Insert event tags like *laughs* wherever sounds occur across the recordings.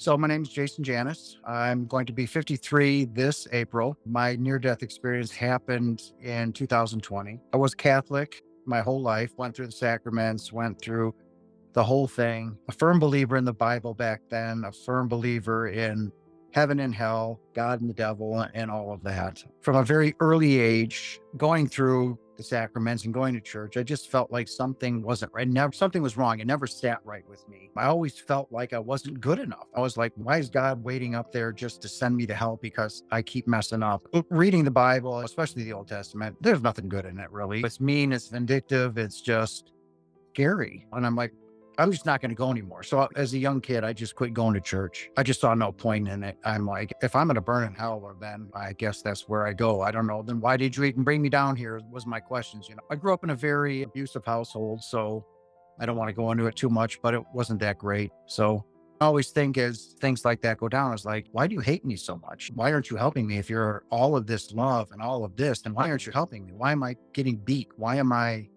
So, my name is Jason Janas. I'm going to be 53 this April. My near death experience happened in 2020. I was Catholic my whole life, went through the sacraments, went through the whole thing. A firm believer in the Bible back then, a firm believer in heaven and hell, God and the devil, and all of that. From a very early age, going through the sacraments and going to church, I just felt like something wasn't right. Never something was wrong. It never sat right with me. I always felt like I wasn't good enough. I was like, why is God waiting up there just to send me to hell because I keep messing up? Reading the Bible, especially the Old Testament, there's nothing good in it really. It's mean, it's vindictive, it's just scary. And I'm like, I'm just not going to go anymore. So as a young kid, I just quit going to church. I just saw no point in it. I'm like, if I'm going to burn in hell, well, then I guess that's where I go. I don't know. Then why did you even bring me down here? Was my questions. You know, I grew up in a very abusive household, so I don't want to go into it too much, but it wasn't that great. So I always think as things like that go down, it's like, why do you hate me so much? Why aren't you helping me? If you're all of this love and all of this, then why aren't you helping me? Why am I getting beat? Why am I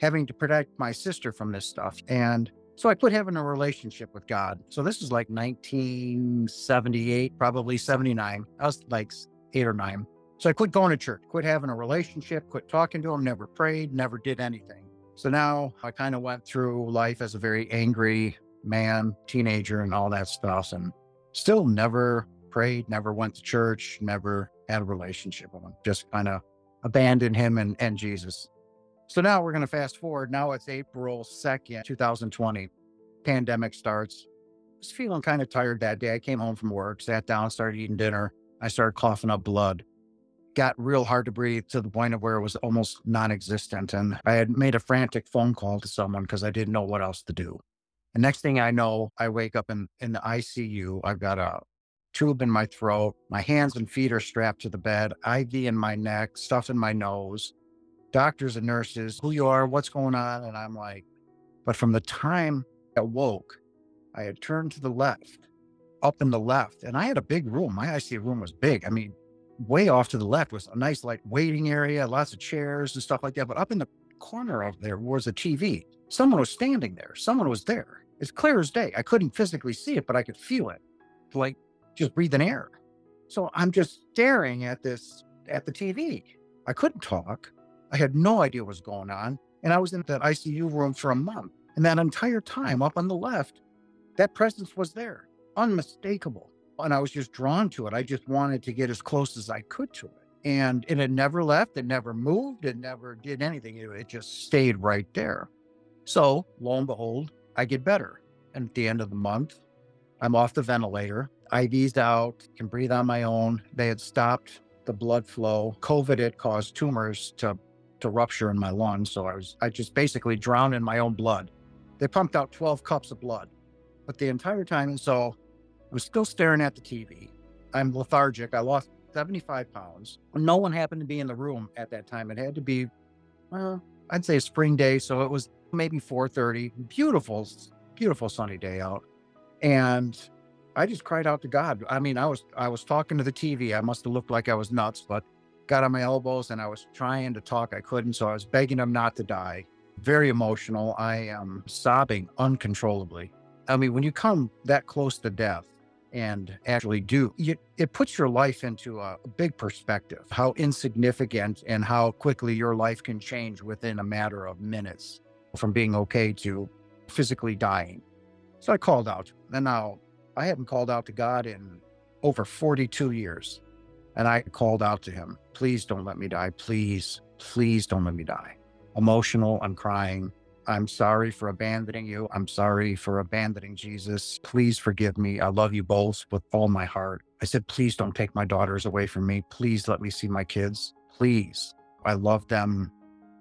having to protect my sister from this stuff? And so I quit having a relationship with God. So this is like 1978, probably 79. I was like eight or nine. So I quit going to church, quit having a relationship, quit talking to him, never prayed, never did anything. So now I kind of went through life as a very angry man, teenager, and all that stuff, and still never prayed, never went to church, never had a relationship with him, just kind of abandoned him and, and Jesus. So now we're going to fast forward. Now it's April 2nd, 2020. Pandemic starts. I was feeling kind of tired that day. I came home from work, sat down, started eating dinner. I started coughing up blood. Got real hard to breathe to the point of where it was almost non existent. And I had made a frantic phone call to someone because I didn't know what else to do. The next thing I know, I wake up in, in the ICU. I've got a tube in my throat. My hands and feet are strapped to the bed, IV in my neck, stuff in my nose doctors and nurses who you are, what's going on. And I'm like, but from the time I woke, I had turned to the left, up in the left, and I had a big room. My ICU room was big. I mean, way off to the left was a nice like waiting area, lots of chairs and stuff like that. But up in the corner of there was a TV. Someone was standing there. Someone was there. It's clear as day. I couldn't physically see it, but I could feel it, like just breathing air. So I'm just staring at this at the TV. I couldn't talk. I had no idea what was going on. And I was in that ICU room for a month. And that entire time up on the left, that presence was there, unmistakable. And I was just drawn to it. I just wanted to get as close as I could to it. And, and it never left. It never moved. It never did anything. It, it just stayed right there. So lo and behold, I get better. And at the end of the month, I'm off the ventilator. IV's out, can breathe on my own. They had stopped the blood flow. COVID had caused tumors to to rupture in my lungs. So I was, I just basically drowned in my own blood. They pumped out 12 cups of blood. But the entire time, and so I was still staring at the TV. I'm lethargic. I lost 75 pounds. No one happened to be in the room at that time. It had to be, well, I'd say a spring day. So it was maybe 4:30. Beautiful, beautiful sunny day out. And I just cried out to God. I mean, I was I was talking to the TV. I must have looked like I was nuts, but got on my elbows and I was trying to talk. I couldn't. So I was begging him not to die. Very emotional. I am sobbing uncontrollably. I mean, when you come that close to death and actually do, you, it puts your life into a big perspective, how insignificant and how quickly your life can change within a matter of minutes from being okay to physically dying. So I called out. And now I haven't called out to God in over 42 years. And I called out to him, please don't let me die. Please, please don't let me die. Emotional, I'm crying. I'm sorry for abandoning you. I'm sorry for abandoning Jesus. Please forgive me. I love you both with all my heart. I said, please don't take my daughters away from me. Please let me see my kids. Please. I love them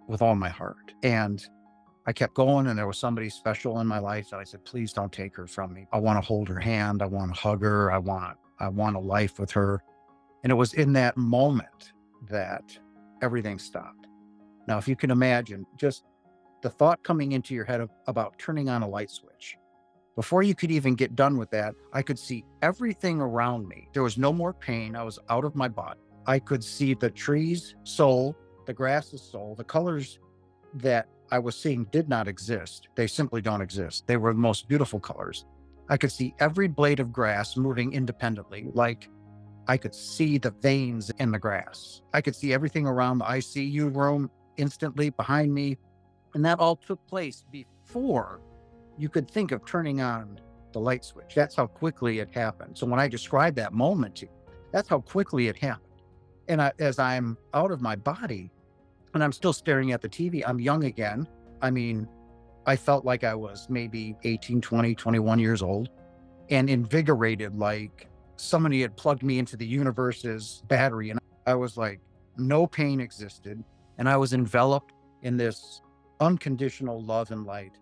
with all my heart. And I kept going, and there was somebody special in my life that I said, please don't take her from me. I want to hold her hand. I want to hug her. I want, I want a life with her. And it was in that moment that everything stopped. Now, if you can imagine just the thought coming into your head of, about turning on a light switch, before you could even get done with that, I could see everything around me. There was no more pain. I was out of my body. I could see the trees soul, the grasses soul, the colors that I was seeing did not exist. They simply don't exist. They were the most beautiful colors. I could see every blade of grass moving independently, like I could see the veins in the grass. I could see everything around the ICU room instantly behind me. And that all took place before you could think of turning on the light switch. That's how quickly it happened. So when I describe that moment to you, that's how quickly it happened. And I, as I'm out of my body and I'm still staring at the TV, I'm young again. I mean, I felt like I was maybe 18, 20, 21 years old and invigorated, like somebody had plugged me into the universe's battery. And I was like, no pain existed. And I was enveloped in this unconditional love and light.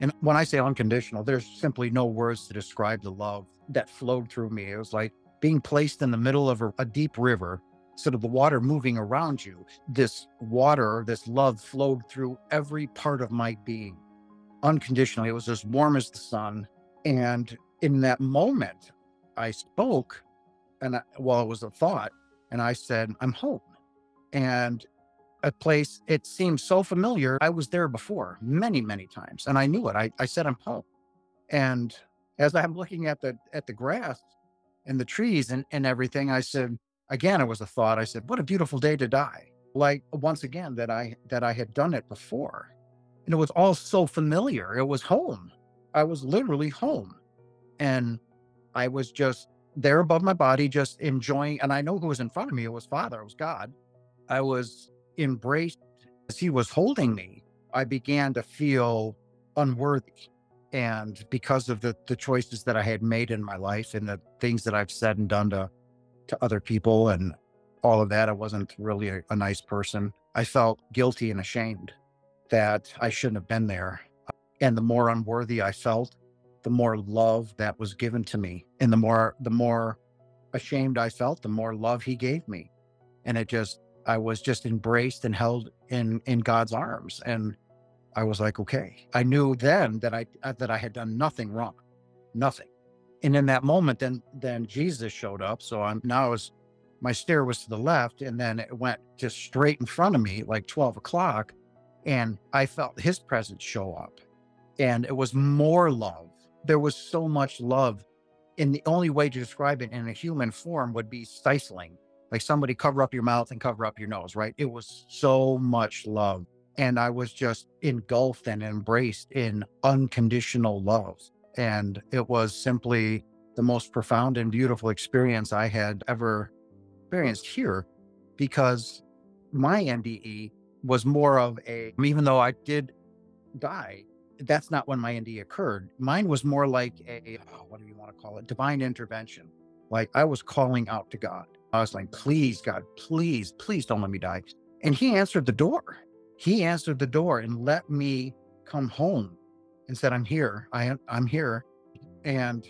And when I say unconditional, there's simply no words to describe the love that flowed through me. It was like being placed in the middle of a, a deep river, sort of the water moving around you. This water, this love flowed through every part of my being unconditionally. It was as warm as the sun. And in that moment, I spoke, and I, well, it was a thought, and I said, I'm home. And a place, it seemed so familiar. I was there before many, many times, and I knew it. I, I said, I'm home. And as I'm looking at the at the grass and the trees and, and everything, I said, again, it was a thought. I said, what a beautiful day to die. Like once again, that I that I had done it before. And it was all so familiar. It was home. I was literally home. And I was just there above my body, just enjoying. And I know who was in front of me. It was Father, it was God. I was embraced as he was holding me, I began to feel unworthy. And because of the, the choices that I had made in my life and the things that I've said and done to, to other people and all of that, I wasn't really a, a nice person. I felt guilty and ashamed that I shouldn't have been there. And the more unworthy I felt, the more love that was given to me. And the more the more ashamed I felt, the more love he gave me. And it just I was just embraced and held in in God's arms, and I was like, okay. I knew then that I uh, that I had done nothing wrong, nothing. And in that moment, then then Jesus showed up. So I'm now was my stare was to the left, and then it went just straight in front of me, like twelve o'clock, and I felt His presence show up, and it was more love. There was so much love, and the only way to describe it in a human form would be stifling like somebody cover up your mouth and cover up your nose, right? It was so much love. And I was just engulfed and embraced in unconditional love. And it was simply the most profound and beautiful experience I had ever experienced here because my NDE was more of a, even though I did die, that's not when my NDE occurred. Mine was more like a, oh, what do you want to call it? Divine intervention. Like I was calling out to God I was like, please, God, please, please don't let me die. And he answered the door. He answered the door and let me come home and said, I'm here. I am, I'm here. And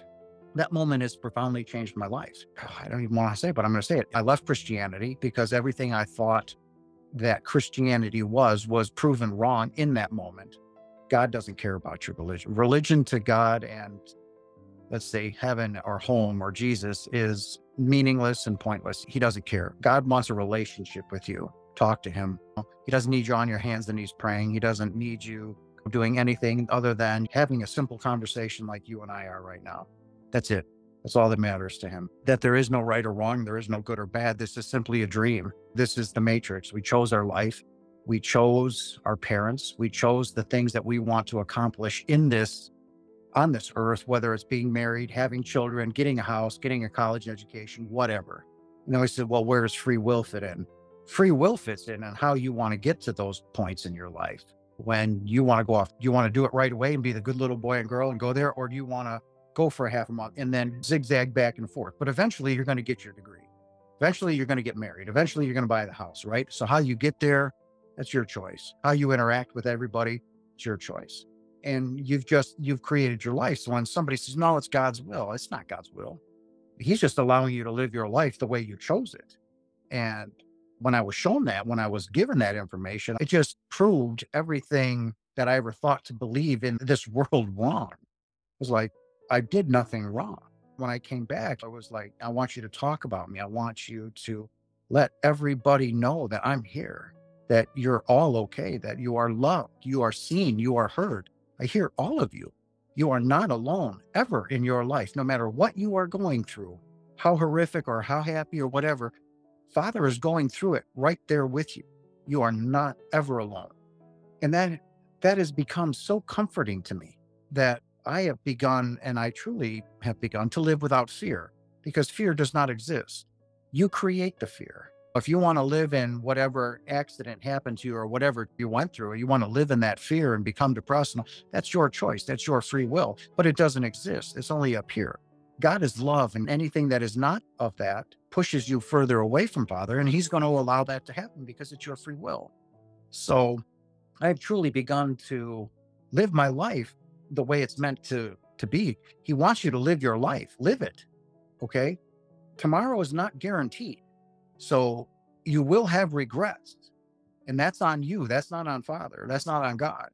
that moment has profoundly changed my life. *sighs* I don't even want to say it, but I'm going to say it. I left Christianity because everything I thought that Christianity was, was proven wrong in that moment. God doesn't care about your religion. Religion to God and let's say heaven or home or Jesus is meaningless and pointless. He doesn't care. God wants a relationship with you. Talk to him. He doesn't need you on your hands and he's praying. He doesn't need you doing anything other than having a simple conversation like you and I are right now. That's it. That's all that matters to him. That there is no right or wrong, there is no good or bad. This is simply a dream. This is the matrix. We chose our life. We chose our parents. We chose the things that we want to accomplish in this on this earth, whether it's being married, having children, getting a house, getting a college education, whatever. And he said, well, where does free will fit in? Free will fits in on how you want to get to those points in your life. When you want to go off, you want to do it right away and be the good little boy and girl and go there, or do you want to go for a half a month and then zigzag back and forth? But eventually you're going to get your degree. Eventually you're going to get married. Eventually you're going to buy the house, right? So how you get there, that's your choice. How you interact with everybody, it's your choice. And you've just you've created your life. So when somebody says no it's god's will it's not god's will. He's just allowing you to live your life the way you chose it. And when i was shown that when i was given that information it just proved everything that i ever thought to believe in this world wrong. It was like i did nothing wrong. When i came back i was like i want you to talk about me. I want you to let everybody know that i'm here that you're all okay, that you are loved, you are seen, you are heard. I hear all of you. You are not alone ever in your life, no matter what you are going through, how horrific or how happy or whatever. Father is going through it right there with you. You are not ever alone. And that that has become so comforting to me that I have begun and I truly have begun to live without fear because fear does not exist. You create the fear. If you want to live in whatever accident happened to you or whatever you went through, or you want to live in that fear and become depressed, that's your choice. That's your free will, but it doesn't exist. It's only up here. God is love, and anything that is not of that pushes you further away from Father, and He's going to allow that to happen because it's your free will. So I've truly begun to live my life the way it's meant to to be. He wants you to live your life. Live it. Okay? Tomorrow is not guaranteed. So you will have regrets. And that's on you. That's not on Father. That's not on God.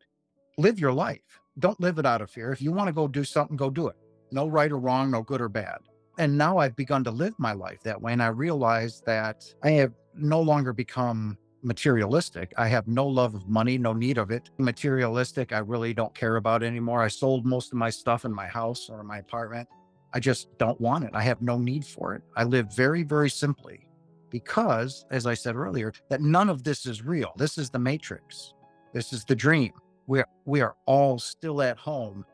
Live your life. Don't live it out of fear. If you want to go do something, go do it. No right or wrong, no good or bad. And now I've begun to live my life that way. And I realize that I have no longer become materialistic. I have no love of money, no need of it. Materialistic, I really don't care about anymore. I sold most of my stuff in my house or my apartment. I just don't want it. I have no need for it. I live very, very simply because, as I said earlier, that none of this is real. This is the matrix. This is the dream. We are, we are all still at home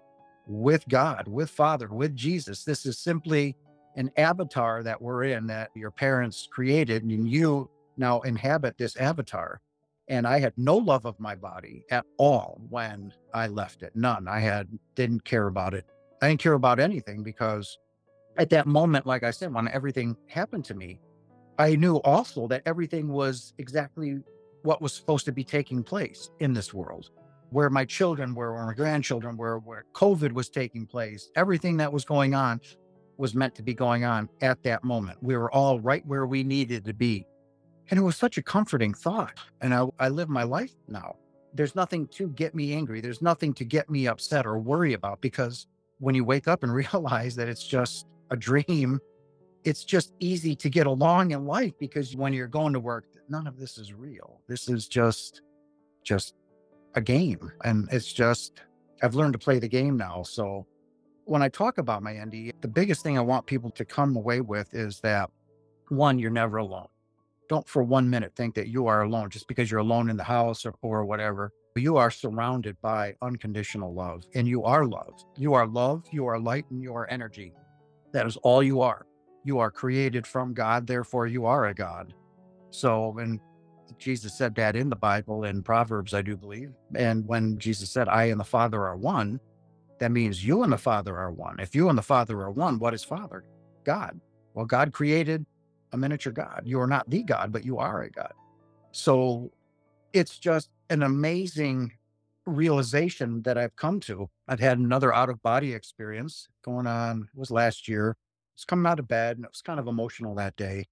with God, with Father, with Jesus. This is simply an avatar that we're in that your parents created, and you now inhabit this avatar. And I had no love of my body at all when I left it. None. I had didn't care about it. I didn't care about anything because at that moment, like I said, when everything happened to me, I knew also that everything was exactly what was supposed to be taking place in this world, where my children were, where my grandchildren were, where COVID was taking place. Everything that was going on was meant to be going on at that moment. We were all right where we needed to be. And it was such a comforting thought. And I, I live my life now. There's nothing to get me angry. There's nothing to get me upset or worry about because when you wake up and *laughs* realize that it's just a dream it's just easy to get along in life because when you're going to work, none of this is real. This is just, just a game. And it's just, I've learned to play the game now. So when I talk about my NDE, the biggest thing I want people to come away with is that one, you're never alone. Don't for one minute think that you are alone just because you're alone in the house or, or whatever. You are surrounded by unconditional love and you are loved. You are love, you are light, and you are energy. That is all you are you are created from God, therefore you are a God. So when Jesus said that in the Bible in Proverbs, I do believe. And when Jesus said, I and the Father are one, that means you and the Father are one. If you and the Father are one, what is Father? God. Well, God created a miniature God. You are not the God, but you are a God. So it's just an amazing realization that I've come to. I've had another out of body experience going on, it was last year was coming out of bed and it was kind of emotional that day.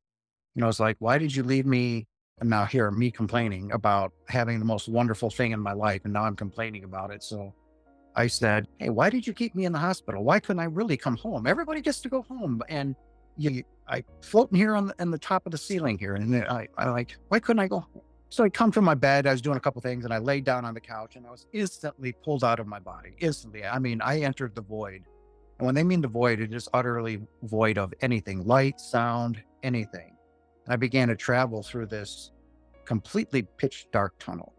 You know, it's like, why did you leave me? And now here, me complaining about having the most wonderful thing in my life. And now I'm complaining about it. So I said, Hey, why did you keep me in the hospital? Why couldn't I really come home? Everybody gets to go home. And you, I floating here on the, on the top of the ceiling here. And I, I like, why couldn't I go home? So I come from my bed. I was doing a couple things and I laid down on the couch and I was instantly pulled out of my body. Instantly. I mean, I entered the void and when they mean the void, it is utterly void of anything light, sound, anything. I began to travel through this completely pitch dark tunnel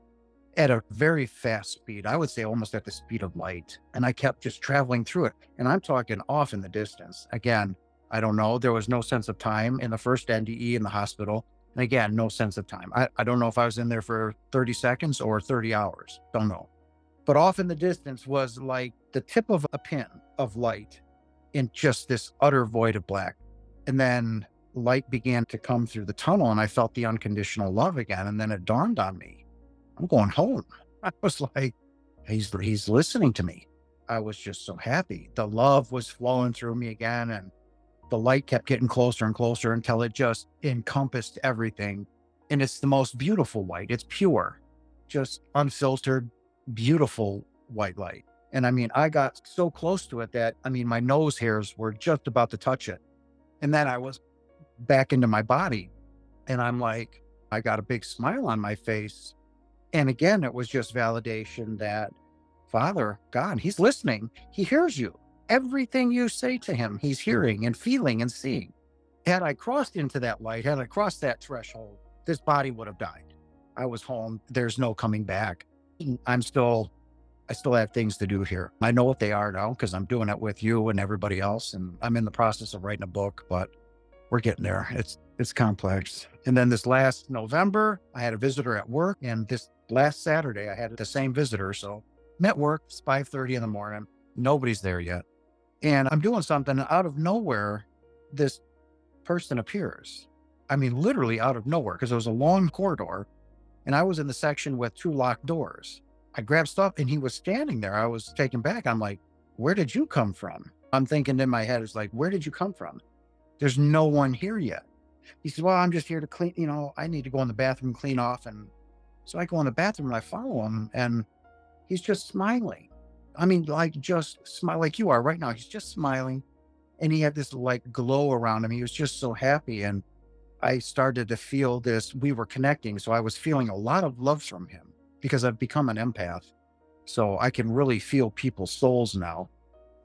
at a very fast speed. I would say almost at the speed of light. And I kept just traveling through it. And I'm talking off in the distance. Again, I don't know. There was no sense of time in the first NDE in the hospital. And again, no sense of time. I, I don't know if I was in there for 30 seconds or 30 hours. Don't know. But off in the distance was like the tip of a pin of light in just this utter void of black. And then light began to come through the tunnel and I felt the unconditional love again. And then it dawned on me, I'm going home. *laughs* I was like, he's he's listening to me. I was just so happy. The love was flowing through me again and the light kept getting closer and closer until it just encompassed everything. And it's the most beautiful white. It's pure, just unfiltered, beautiful white light. And I mean, I got so close to it that, I mean, my nose hairs were just about to touch it. And then I was back into my body. And I'm like, I got a big smile on my face. And again, it was just validation that Father, God, He's listening. He hears you. Everything you say to Him, He's hearing and feeling and seeing. Had I crossed into that light, had I crossed that threshold, this body would have died. I was home. There's no coming back. I'm still, I still have things to do here. I know what they are now because I'm doing it with you and everybody else. And I'm in the process of writing a book, but we're getting there. It's, it's complex. And then this last November, I had a visitor at work. And this last Saturday, I had the same visitor. So I'm at work, it's 5.30 in the morning. Nobody's there yet. And I'm doing something out of nowhere. This person appears. I mean, literally out of nowhere, because it was a long corridor and I was in the section with two locked doors. I grabbed stuff and he was standing there. I was taken back. I'm like, where did you come from? I'm thinking in my head, it's like, where did you come from? There's no one here yet. He said, well, I'm just here to clean, you know, I need to go in the bathroom, clean off. And so I go in the bathroom and I follow him and he's just smiling. I mean, like just smile like you are right now. He's just smiling and he had this like glow around him. He was just so happy. And I started to feel this, we were connecting. So I was feeling a lot of love from him because I've become an empath. So I can really feel people's souls now.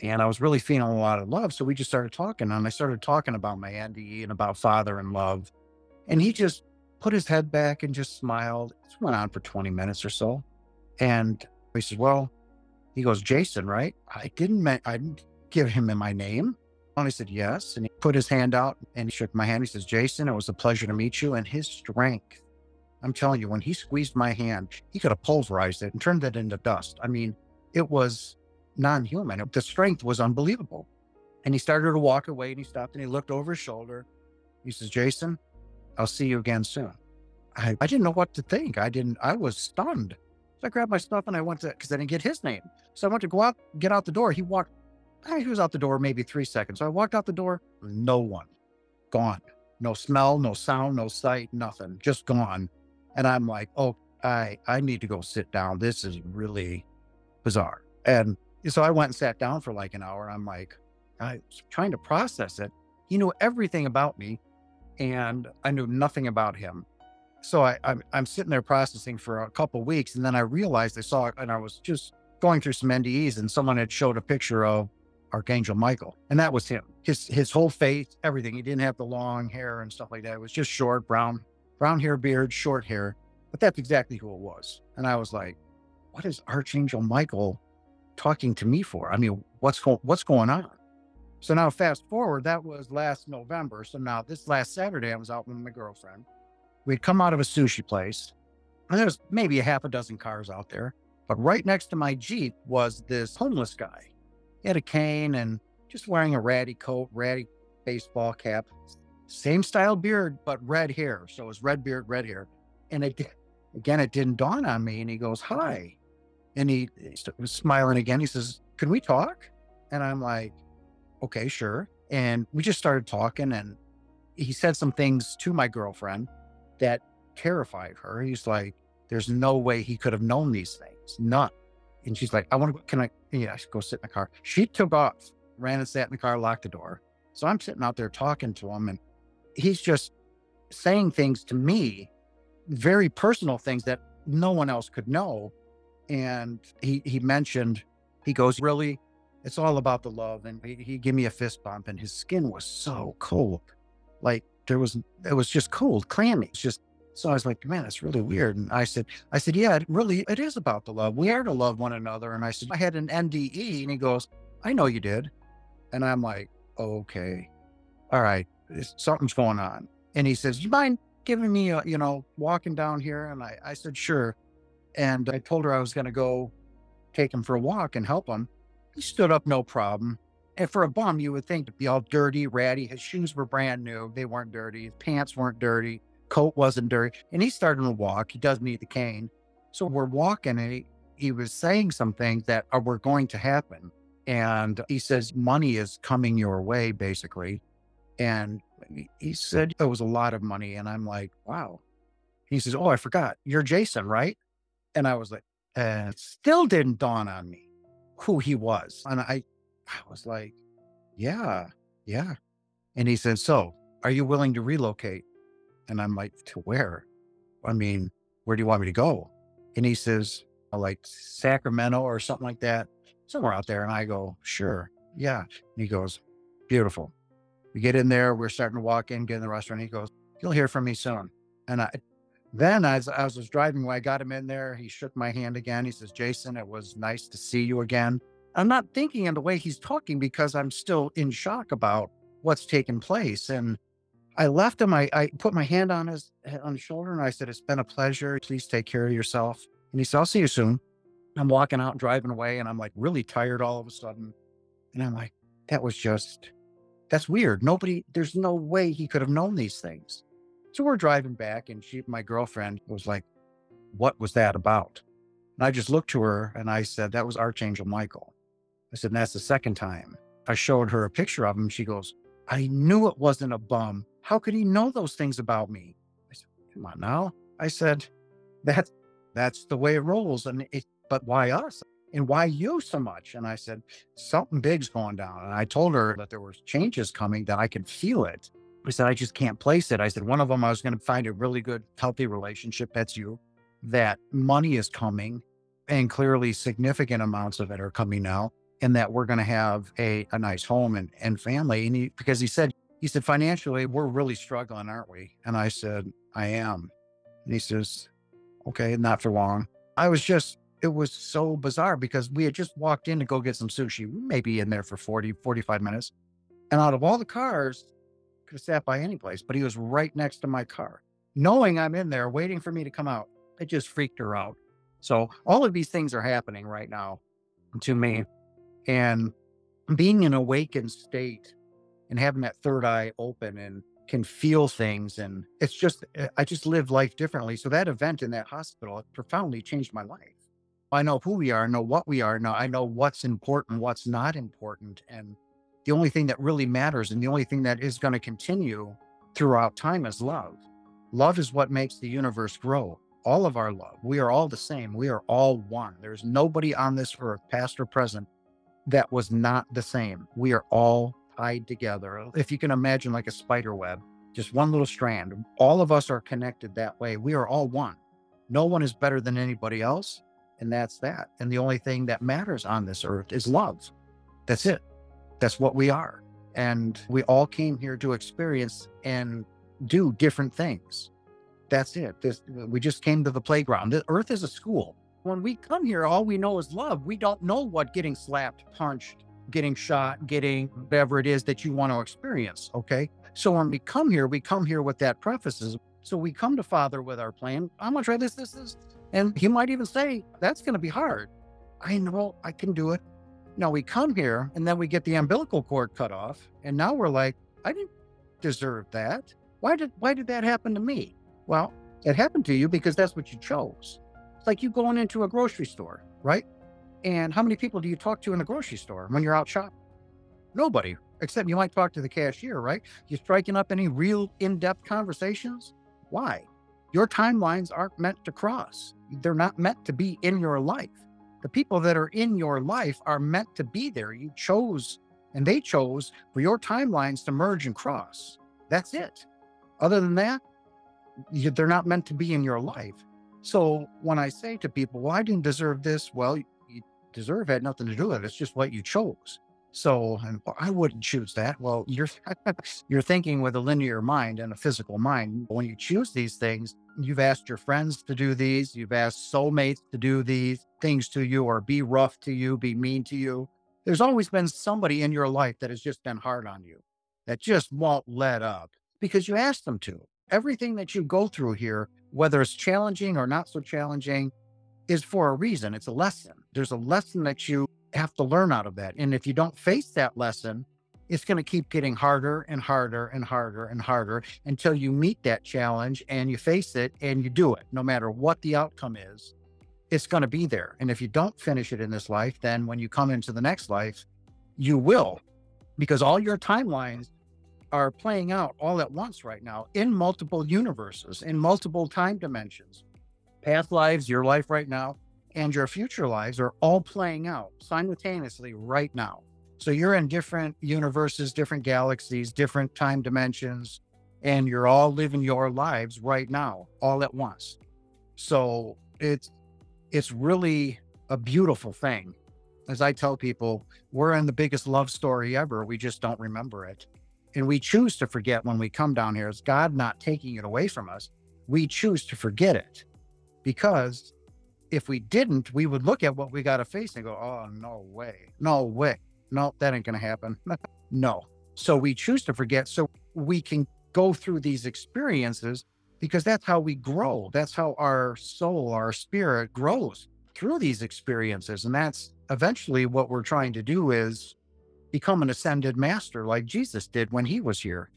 And I was really feeling a lot of love. So we just started talking and I started talking about my NDE and about father and love. And he just put his head back and just smiled. It went on for 20 minutes or so. And he says, Well, he goes, Jason, right? I didn't, I didn't give him my name. And I said, Yes. And put his hand out and he shook my hand. He says, Jason, it was a pleasure to meet you. And his strength, I'm telling you, when he squeezed my hand, he could have pulverized it and turned it into dust. I mean, it was non human. The strength was unbelievable. And he started to walk away and he stopped and he looked over his shoulder. He says, Jason, I'll see you again soon. I, I didn't know what to think. I didn't, I was stunned. So I grabbed my stuff and I went to, because I didn't get his name. So I went to go out, get out the door. He walked he was out the door maybe three seconds. So I walked out the door, no one, gone. No smell, no sound, no sight, nothing, just gone. And I'm like, oh, I I need to go sit down. This is really bizarre. And so I went and sat down for like an hour. I'm like, I was trying to process it. He knew everything about me, and I knew nothing about him. So I, I'm, I'm sitting there processing for a couple weeks, and then I realized I saw it, and I was just going through some NDEs, and someone had showed a picture of Archangel Michael. And that was him. His his whole face, everything. He didn't have the long hair and stuff like that. It was just short, brown, brown hair, beard, short hair. But that's exactly who it was. And I was like, what is Archangel Michael talking to me for? I mean, what's go- what's going on? So now fast forward, that was last November. So now this last Saturday, I was out with my girlfriend. We'd come out of a sushi place, and there was maybe a half a dozen cars out there. But right next to my Jeep was this homeless guy had a cane and just wearing a ratty coat, ratty baseball cap, same style beard, but red hair. So it was red beard, red hair. And it, *laughs* again, it didn't dawn on me. And he goes, Hi. And he was smiling again. He says, Can we talk? And I'm like, Okay, sure. And we just started talking. And he said some things to my girlfriend that terrified her. He's like, There's no way he could have known these things. None. And she's like, I want to, can I, yeah, I should go sit in the car. She took off, ran and sat in the car, locked the door. So I'm sitting out there talking to him and he's just saying things to me, very personal things that no one else could know. And he, he mentioned, he goes, really, it's all about the love. And he, he gave me a fist bump and his skin was so cold. Like there was, it was just cold, clammy. It's just so I was like, man, that's really weird. And I said, I said, yeah, it really, it is about the love. We are to love one another. And I said, I had an NDE. And he goes, I know you did. And I'm like, okay, all right, something's going on. And he says, you mind giving me a, you know, walking down here? And I, I said, sure. And I told her I was going to go take him for a walk and help him. He stood up, no problem. And for a bum, you would think to be all dirty, ratty. His shoes were brand new. They weren't dirty. His pants weren't dirty coat wasn't dirty. And he's starting to walk. He does need the cane. So we're walking and he, he was saying some things that are, were going to happen. And he says, money is coming your way, basically. And he said it was a lot of money. And I'm like, wow. He says, Oh, I forgot. You're Jason, right? And I was like, it still didn't dawn on me who he was. And I, I was like, yeah, yeah. And he said, So are you willing to relocate? And I'm like, to where? I mean, where do you want me to go? And he says, uh, like Sacramento or something like that, somewhere out there. And I go, sure. Yeah. And he goes, beautiful. We get in there. We're starting to walk in, get in the restaurant. He goes, you'll hear from me soon. And I, then as, as I was driving, when I got him in there, he shook my hand again. He says, Jason, it was nice to see you again. I'm not thinking in the way he's talking because I'm still in shock about what's taken place. And I left him. I, I put my hand on his on his shoulder and I said, It's been a pleasure. Please take care of yourself. And he said, I'll see you soon. I'm walking out, and driving away, and I'm like really tired all of a sudden. And I'm like, that was just that's weird. Nobody, there's no way he could have known these things. So we're driving back, and she, my girlfriend, was like, What was that about? And I just looked to her and I said, That was Archangel Michael. I said, That's the second time. I showed her a picture of him. She goes, I knew it wasn't a bum. How could he know those things about me? I said, Come on now. I said, That's that's the way it rolls. And it, but why us? And why you so much? And I said, something big's going down. And I told her that there were changes coming, that I could feel it. I said, I just can't place it. I said, one of them, I was going to find a really good, healthy relationship. That's you. That money is coming and clearly significant amounts of it are coming now. And that we're going to have a, a nice home and, and family. And he, because he said, he said, financially, we're really struggling, aren't we? And I said, I am. And he says, okay, not for long. I was just, it was so bizarre because we had just walked in to go get some sushi. We may be in there for 40, 45 minutes. And out of all the cars, could have sat by any place, but he was right next to my car. Knowing I'm in there waiting for me to come out, it just freaked her out. So all of these things are happening right now to me. And being in awakened state and having that third eye open and can feel things and it's just eh, i just live life differently. So that event in that hospital profoundly changed my life. I know who we are know what we are now i know what's important what's not important and the only thing that really matters and the only thing that is going to continue throughout time is love. Love is what makes the universe grow. All of our love we are all the same we are all one. There's nobody on this earth past or present that was not the same. We are all tied together. If you can imagine like a spider web, just one little strand, all of us are connected that way. We are all one. No one is better than anybody else. And that's that. And the only thing that matters on this earth is love. That's it. That's what we are. And we all came here to experience and do different things. That's it. This, we just came to the playground. The earth is a school. When we come here, all we know is love. We don't know what getting slapped, punched, getting shot, getting whatever it is that you want to experience. Okay. So when we come here, we come here with that prefaces. So we come to Father with our plan. I'm going to try this, this, this. And he might even say, that's going to be hard. I know I can do it. Now we come here and then we get the umbilical cord cut off. And now we're like, I didn't deserve that. Why did why did that happen to me? Well, it happened to you because that's what you chose. It's like you going into a grocery store, right? And how many people do you talk to in the grocery store when you're out shopping? Nobody, except you might talk to the cashier, right? You striking up any real in depth conversations? Why? Your timelines aren't meant to cross, they're not meant to be in your life. The people that are in your life are meant to be there. You chose, and they chose for your timelines to merge and cross. That's it. Other than that, they're not meant to be in your life. So when I say to people, well, I didn't deserve this, well, deserve had nothing to do with it. It's just what you chose. So and I wouldn't choose that. Well, you're *laughs* you're thinking with a linear mind and a physical mind. When you choose these things, you've asked your friends to do these, you've asked soulmates to do these things to you or be rough to you, be mean to you. There's always been somebody in your life that has just been hard on you, that just won't let up because you asked them to. Everything that you go through here, whether it's challenging or not so challenging, is for a reason. It's a lesson. There's a lesson that you have to learn out of that. And if you don't face that lesson, it's going to keep getting harder and harder and harder and harder until you meet that challenge and you face it and you do it, no matter what the outcome is. It's going to be there. And if you don't finish it in this life, then when you come into the next life, you will, because all your timelines are playing out all at once right now in multiple universes, in multiple time dimensions past lives, your life right now, and your future lives are all playing out simultaneously right now. So you're in different universes, different galaxies, different time dimensions, and you're all living your lives right now, all at once. So it's it's really a beautiful thing. As I tell people, we're in the biggest love story ever. We just don't remember it. And we choose to forget when we come down here. It's God not taking it away from us. We choose to forget it because if we didn't, we would look at what we got to face and go, oh, no way. No way. No, that ain't going to happen. *laughs* no. So we choose to forget so we can go through these experiences because that's how we grow. That's how our soul, our spirit grows through these experiences. And that's eventually what we're trying to do is become an ascended master like Jesus did when he was here,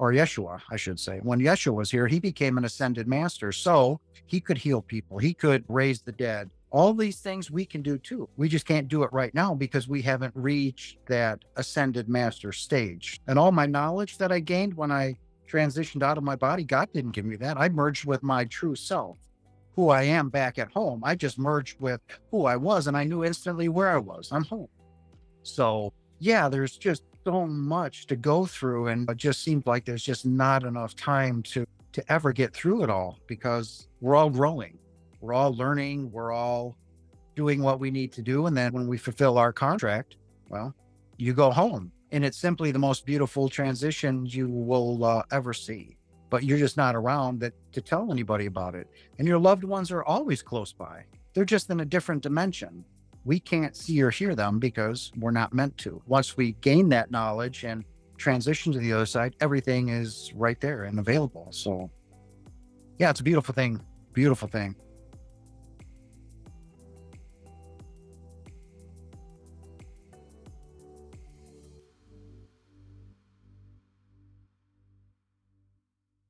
or Yeshua, I should say. When Yeshua was here, he became an ascended master. So he could heal people, he could raise the dead. All these things we can do too. We just can't do it right now because we haven't reached that ascended master stage. And all my knowledge that I gained when I transitioned out of my body, God didn't give me that. I merged with my true self, who I am back at home. I just merged with who I was and I knew instantly where I was. I'm home. So, yeah, there's just so much to go through. And it just seems like there's just not enough time to, to ever get through it all because we're all growing, we're all learning, we're all doing what we need to do. And then when we fulfill our contract, well, you go home. And it's simply the most beautiful transition you will uh, ever see. But you're just not around that to tell anybody about it. And your loved ones are always close by. They're just in a different dimension we can't see or hear them because we're not meant to. Once we gain that knowledge and transition to the other side everything is right there and available. So yeah it's a beautiful thing beautiful thing